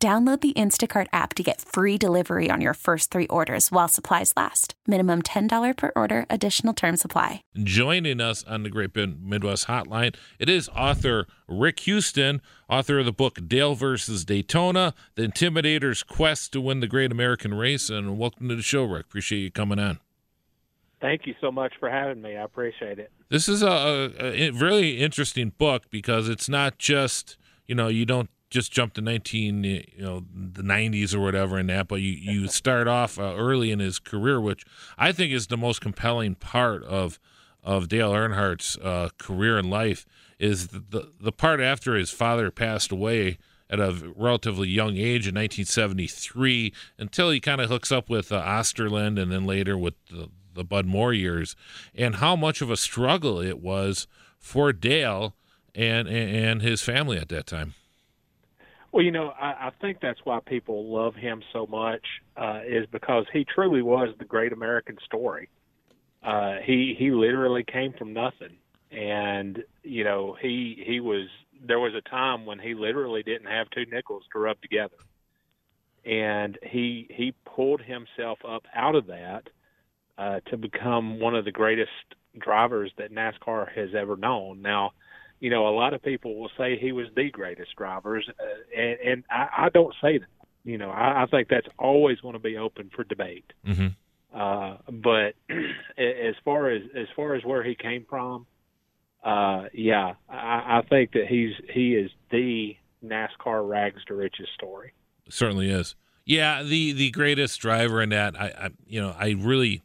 Download the Instacart app to get free delivery on your first three orders while supplies last. Minimum $10 per order, additional term supply. Joining us on the Great Midwest Hotline, it is author Rick Houston, author of the book Dale versus Daytona, The Intimidator's Quest to Win the Great American Race. And welcome to the show, Rick. Appreciate you coming on. Thank you so much for having me. I appreciate it. This is a, a, a really interesting book because it's not just, you know, you don't just jump to 19 you know the 90s or whatever in that but you you start off uh, early in his career which i think is the most compelling part of of dale earnhardt's uh, career and life is the, the, part after his father passed away at a relatively young age in 1973 until he kind of hooks up with uh, and then later with the, the bud moore years and how much of a struggle it was for dale and and his family at that time well, you know, I, I think that's why people love him so much uh, is because he truly was the great American story. Uh, he he literally came from nothing, and you know he he was there was a time when he literally didn't have two nickels to rub together, and he he pulled himself up out of that uh, to become one of the greatest drivers that NASCAR has ever known. Now you know, a lot of people will say he was the greatest driver, uh, and, and I, I don't say that. You know, I, I think that's always going to be open for debate. Mm-hmm. Uh, but as far as as far as where he came from, uh, yeah, I, I think that he's he is the NASCAR rags to riches story. Certainly is. Yeah, the the greatest driver in that. I, I you know I really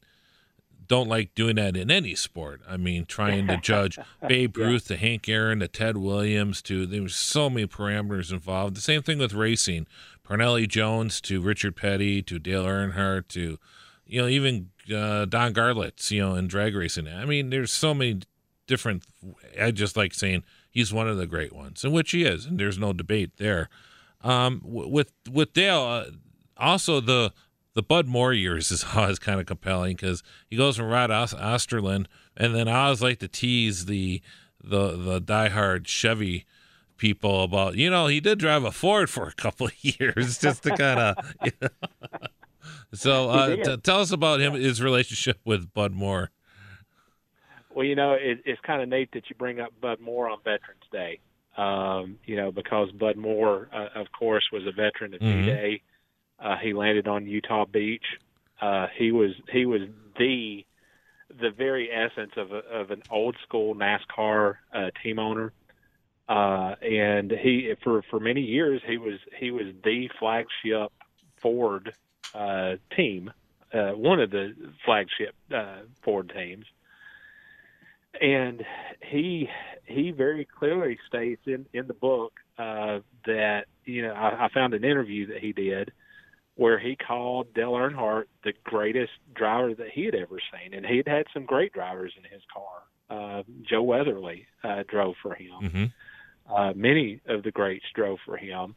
don't like doing that in any sport. I mean, trying to judge Babe Ruth to Hank Aaron to Ted Williams to there was so many parameters involved. The same thing with racing. Parnelli Jones to Richard Petty to Dale Earnhardt to you know even uh, Don Garlits, you know, in drag racing. I mean, there's so many different. I just like saying he's one of the great ones, and which he is, and there's no debate there. Um, with with Dale, uh, also the the Bud Moore years is always kind of compelling because he goes from Rod Osterlund, and then I always like to tease the the the diehard Chevy people about you know he did drive a Ford for a couple of years just to kind of. You know. So uh, t- tell us about him his relationship with Bud Moore. Well, you know it, it's kind of neat that you bring up Bud Moore on Veterans Day. Um, you know because Bud Moore, uh, of course, was a veteran of mm-hmm. Uh, he landed on Utah Beach. Uh, he was he was the the very essence of a, of an old school NASCAR uh, team owner. Uh, and he for for many years he was he was the flagship Ford uh, team, uh, one of the flagship uh, Ford teams. And he he very clearly states in in the book uh, that you know I, I found an interview that he did where he called Dale Earnhardt the greatest driver that he had ever seen, and he had had some great drivers in his car. Uh, Joe Weatherly uh, drove for him. Mm-hmm. Uh, many of the greats drove for him,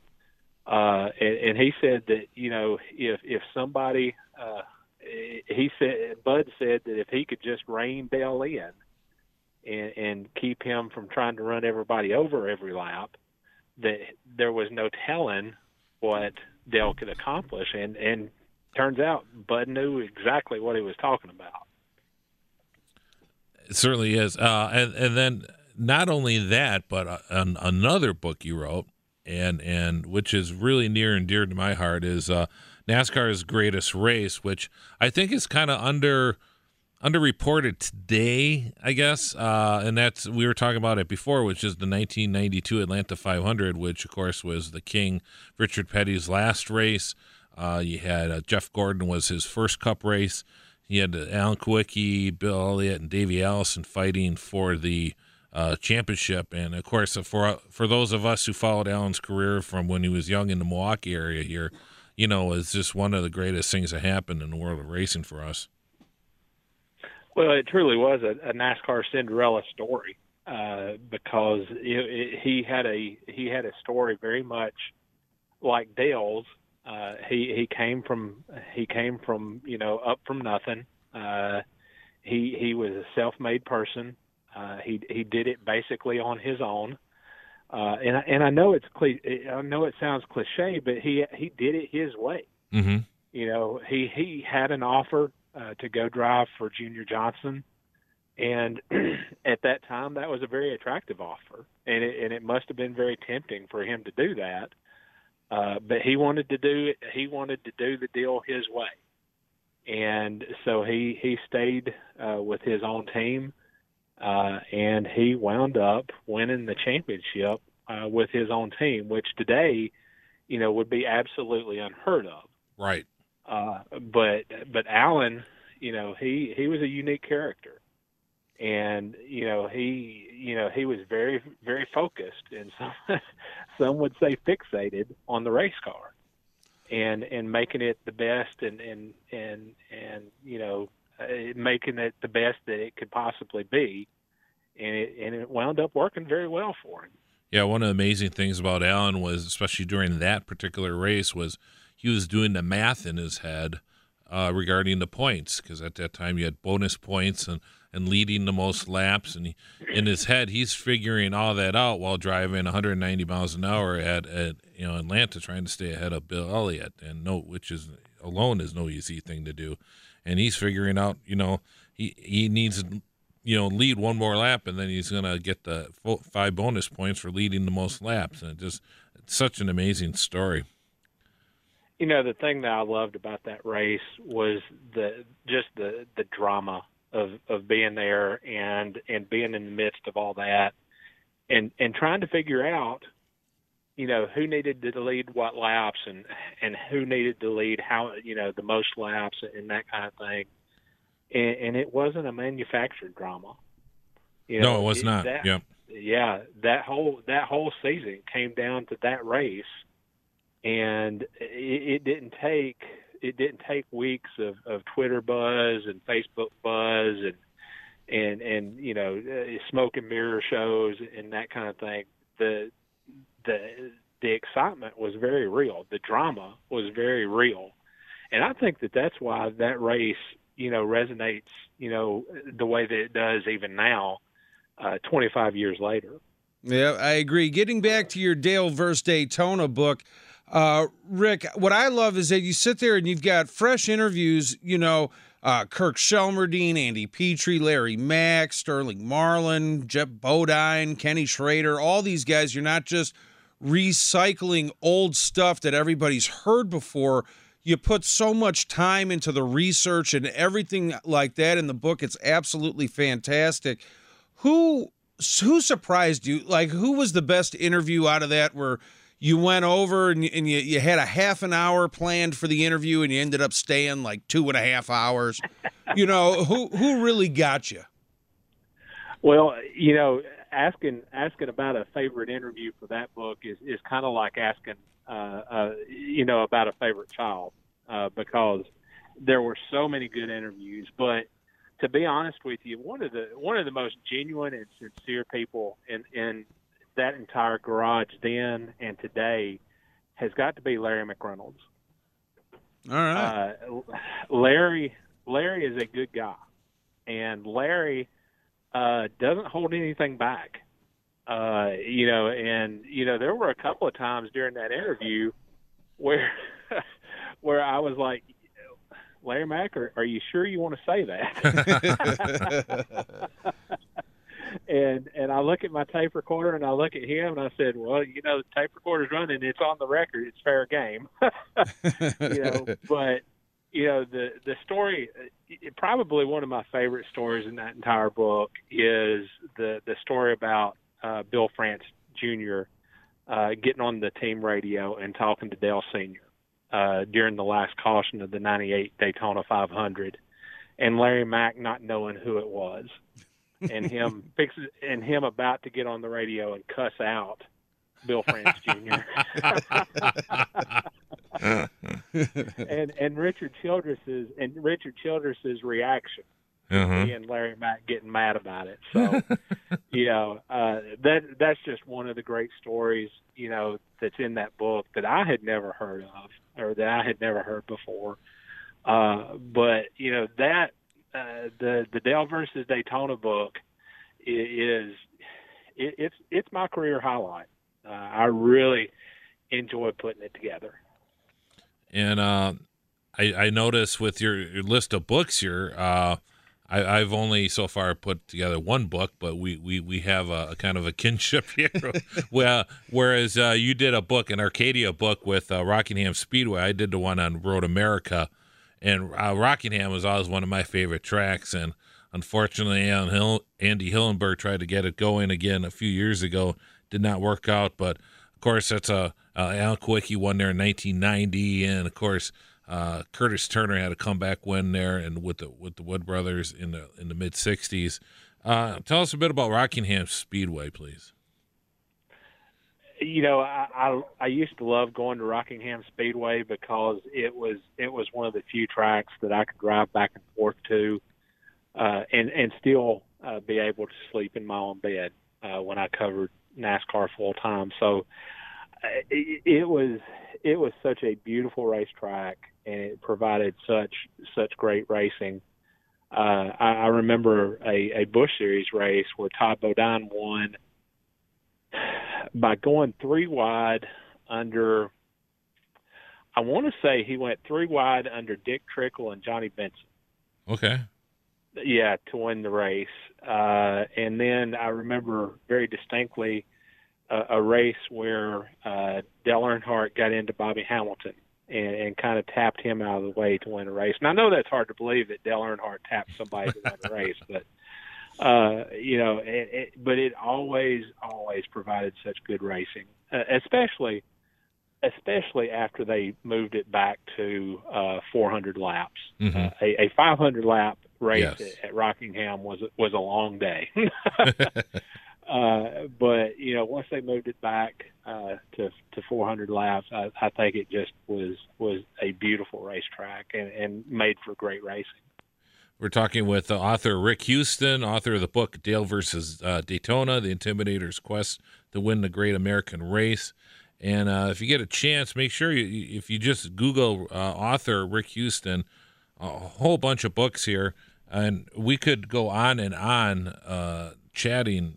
uh, and, and he said that you know if if somebody uh, he said Bud said that if he could just rein Dale in and, and keep him from trying to run everybody over every lap, that there was no telling what Dale could accomplish. And and turns out Bud knew exactly what he was talking about. It certainly is. Uh, and and then not only that, but uh, an, another book you wrote, and and which is really near and dear to my heart is uh, NASCAR's Greatest Race, which I think is kind of under underreported today, I guess. Uh, and that's we were talking about it before, which is the 1992 Atlanta 500, which of course was the King Richard Petty's last race. Uh, you had uh, Jeff Gordon was his first Cup race. You had Alan Kulwicki, Bill Elliott, and Davey Allison fighting for the uh, championship. And of course, for for those of us who followed Alan's career from when he was young in the Milwaukee area here, you know, is just one of the greatest things that happened in the world of racing for us. Well, it truly was a, a NASCAR Cinderella story uh, because it, it, he had a he had a story very much like Dale's. Uh, he he came from he came from you know up from nothing. Uh, he he was a self-made person. Uh, he he did it basically on his own. Uh, and and I know it's I know it sounds cliche, but he he did it his way. Mm-hmm. You know, he he had an offer uh, to go drive for Junior Johnson, and at that time that was a very attractive offer, and it and it must have been very tempting for him to do that. Uh, but he wanted to do. He wanted to do the deal his way, and so he he stayed uh, with his own team uh, and he wound up winning the championship uh, with his own team, which today, you know, would be absolutely unheard of. Right. Uh, but but Alan, you know, he he was a unique character, and you know he you know he was very very focused, and some some would say fixated on the race car, and and making it the best, and and and and you know uh, making it the best that it could possibly be, and it and it wound up working very well for him. Yeah, one of the amazing things about Alan was, especially during that particular race, was he was doing the math in his head uh, regarding the points because at that time you had bonus points and and leading the most laps, and he, in his head he's figuring all that out while driving 190 miles an hour at, at you know Atlanta, trying to stay ahead of Bill Elliott, and no, which is alone is no easy thing to do and he's figuring out, you know, he he needs you know lead one more lap, and then he's gonna get the five bonus points for leading the most laps, and it just it's such an amazing story. You know, the thing that I loved about that race was the just the the drama of of being there and and being in the midst of all that, and and trying to figure out you know who needed to lead what laps and and who needed to lead how you know the most laps and that kind of thing. And, and it wasn't a manufactured drama. You know, no it was not. that, yep. Yeah that whole that whole season came down to that race and it, it didn't take it didn't take weeks of of twitter buzz and facebook buzz and and and you know uh, smoke and mirror shows and that kind of thing the the the excitement was very real. The drama was very real, and I think that that's why that race, you know, resonates, you know, the way that it does even now, uh, 25 years later. Yeah, I agree. Getting back to your Dale versus Daytona book, uh, Rick, what I love is that you sit there and you've got fresh interviews, you know, uh, Kirk Shelmerdine, Andy Petree, Larry Mack, Sterling Marlin, Geoff Bodine, Kenny Schrader, all these guys. You're not just recycling old stuff that everybody's heard before. You put so much time into the research and everything like that in the book. It's absolutely fantastic. Who who surprised you? Like who was the best interview out of that where you went over and, and you, you had a half an hour planned for the interview and you ended up staying like two and a half hours? you know, who who really got you? Well, you know, asking asking about a favorite interview for that book is is kind of like asking uh, uh, you know about a favorite child uh, because there were so many good interviews. But to be honest with you, one of the one of the most genuine and sincere people in in that entire garage then and today has got to be Larry McReynolds. All right, uh, Larry Larry is a good guy, and Larry uh, doesn't hold anything back. Uh, you know, and you know, there were a couple of times during that interview where where I was like, Larry Mack, are, are you sure you want to say that? and and I look at my tape recorder and I look at him and I said, well, you know, the tape recorder's running, it's on the record, it's fair game. you know, but you know the the story probably one of my favorite stories in that entire book is the the story about uh, Bill France Jr. Uh, getting on the team radio and talking to Dale Sr. Uh, during the last caution of the '98 Daytona 500, and Larry Mack not knowing who it was, and him fixes and him about to get on the radio and cuss out Bill France Jr. and and Richard Childress's and Richard Childress's reaction Uh-huh. me and Larry Mack getting mad about it. So, you know, uh, that that's just one of the great stories, you know, that's in that book that I had never heard of or that I had never heard before. Uh, but you know that uh, the the Dale versus Daytona book is it, it's it's my career highlight. Uh, I really enjoy putting it together. And uh, I, I notice with your, your list of books here, uh, I, I've only so far put together one book, but we, we, we have a, a kind of a kinship here. well, whereas uh, you did a book, an Arcadia book with uh, Rockingham Speedway, I did the one on Road America, and uh, Rockingham was always one of my favorite tracks. And unfortunately, Andy Hillenberg tried to get it going again a few years ago, did not work out. But of course, that's a uh, Alan Kulwicki won there in 1990, and of course. Uh, Curtis Turner had a comeback win there, and with the with the Wood brothers in the in the mid '60s. Uh, tell us a bit about Rockingham Speedway, please. You know, I, I I used to love going to Rockingham Speedway because it was it was one of the few tracks that I could drive back and forth to, uh, and and still uh, be able to sleep in my own bed uh, when I covered NASCAR full time. So uh, it, it was it was such a beautiful racetrack, and it provided such such great racing. Uh, I, I remember a, a Busch Series race where Todd Bodine won by going three wide under I want to say he went three wide under Dick Trickle and Johnny Benson. Okay. Yeah, to win the race. Uh, and then I remember very distinctly a, a race where uh, Dale Earnhardt got into Bobby Hamilton and, and kind of tapped him out of the way to win a race. And I know that's hard to believe that Dale Earnhardt tapped somebody to win a race, but uh, you know, it, it, but it always, always provided such good racing, uh, especially, especially after they moved it back to uh, 400 laps. Mhm. Uh, a, a 500 lap race Yes. at, at Rockingham was was a long day. uh, but you know, once they moved it back uh, to to 400 laps, I, I think it just was was a beautiful racetrack and, and made for great racing. We're talking with author Rick Houston, author of the book Dale versus uh, Daytona: The Intimidator's Quest to Win the Great American Race. And uh, if you get a chance, make sure you, if you just Google uh, author Rick Houston, a whole bunch of books here, and we could go on and on uh, chatting,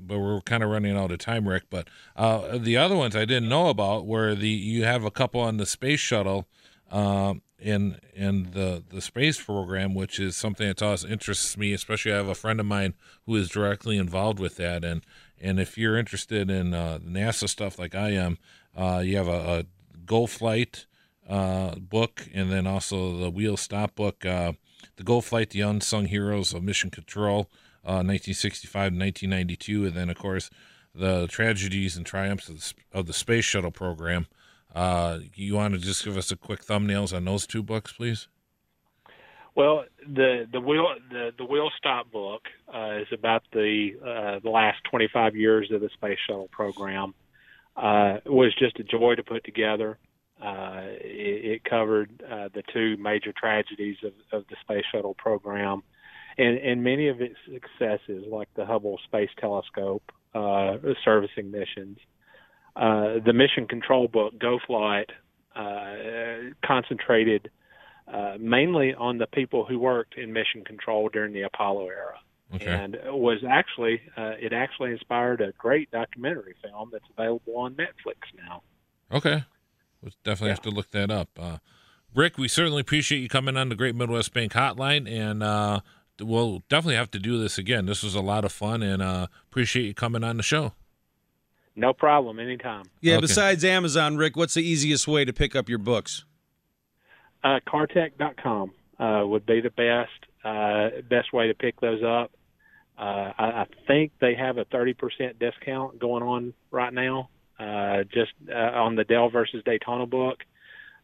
but we're kind of running out of time, Rick. But uh, the other ones I didn't know about were the you have a couple on the space shuttle. Um, in in the the space program, which is something that always interests me. Especially, I have a friend of mine who is directly involved with that, and and if you're interested in uh, NASA stuff like I am, uh, you have a, a Go Flight uh, book, and then also the Wheel Stop book, uh, the Go Flight: The Unsung Heroes of Mission Control, uh, 1965 to 1992, and then of course the tragedies and triumphs of the, of the space shuttle program. Uh, you want to just give us a quick thumbnails on those two books, please? Well, the the wheel the the wheel stop book uh, is about the uh, the last 25 years of the space shuttle program. Uh, it was just a joy to put together. Uh, it, it covered uh, the two major tragedies of, of the space shuttle program, and and many of its successes, like the Hubble Space Telescope uh, servicing missions. Uh, the mission control book, Go Flight, uh, concentrated uh, mainly on the people who worked in mission control during the Apollo era, Okay. and was actually uh, it actually inspired a great documentary film that's available on Netflix now. Okay. We'll definitely have to look that up. Uh, Rick, we certainly appreciate you coming on the Great Midwest Bank Hotline, and uh, we'll definitely have to do this again. This was a lot of fun, and uh, appreciate you coming on the show. No problem, anytime. Yeah, Okay. besides Amazon, Rick, what's the easiest way to pick up your books? Uh, Cartech.com uh, would be the best uh, best way to pick those up. Uh, I, I think they have a 30% discount going on right now, uh, just uh, on the Dale versus Daytona book.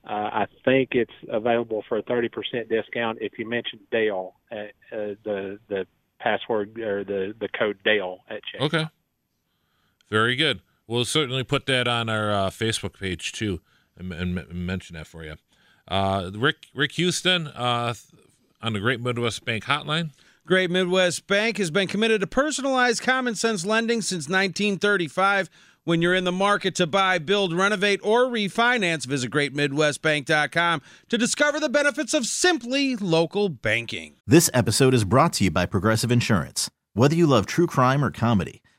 Uh, I think it's available for a 30% discount if you mention Dale, at, uh, the the password or the the code Dale at checkout. Okay. Very good. We'll certainly put that on our uh, Facebook page too. and, and mention that for you. Uh, Rick Rick Houston uh, on the Great Midwest Bank Hotline. Great Midwest Bank has been committed to personalized common sense lending since 1935. When you're in the market to buy, build, renovate, or refinance, visit greatmidwestbank.com to discover the benefits of simply local banking. This episode is brought to you by Progressive Insurance. Whether you love true crime or comedy,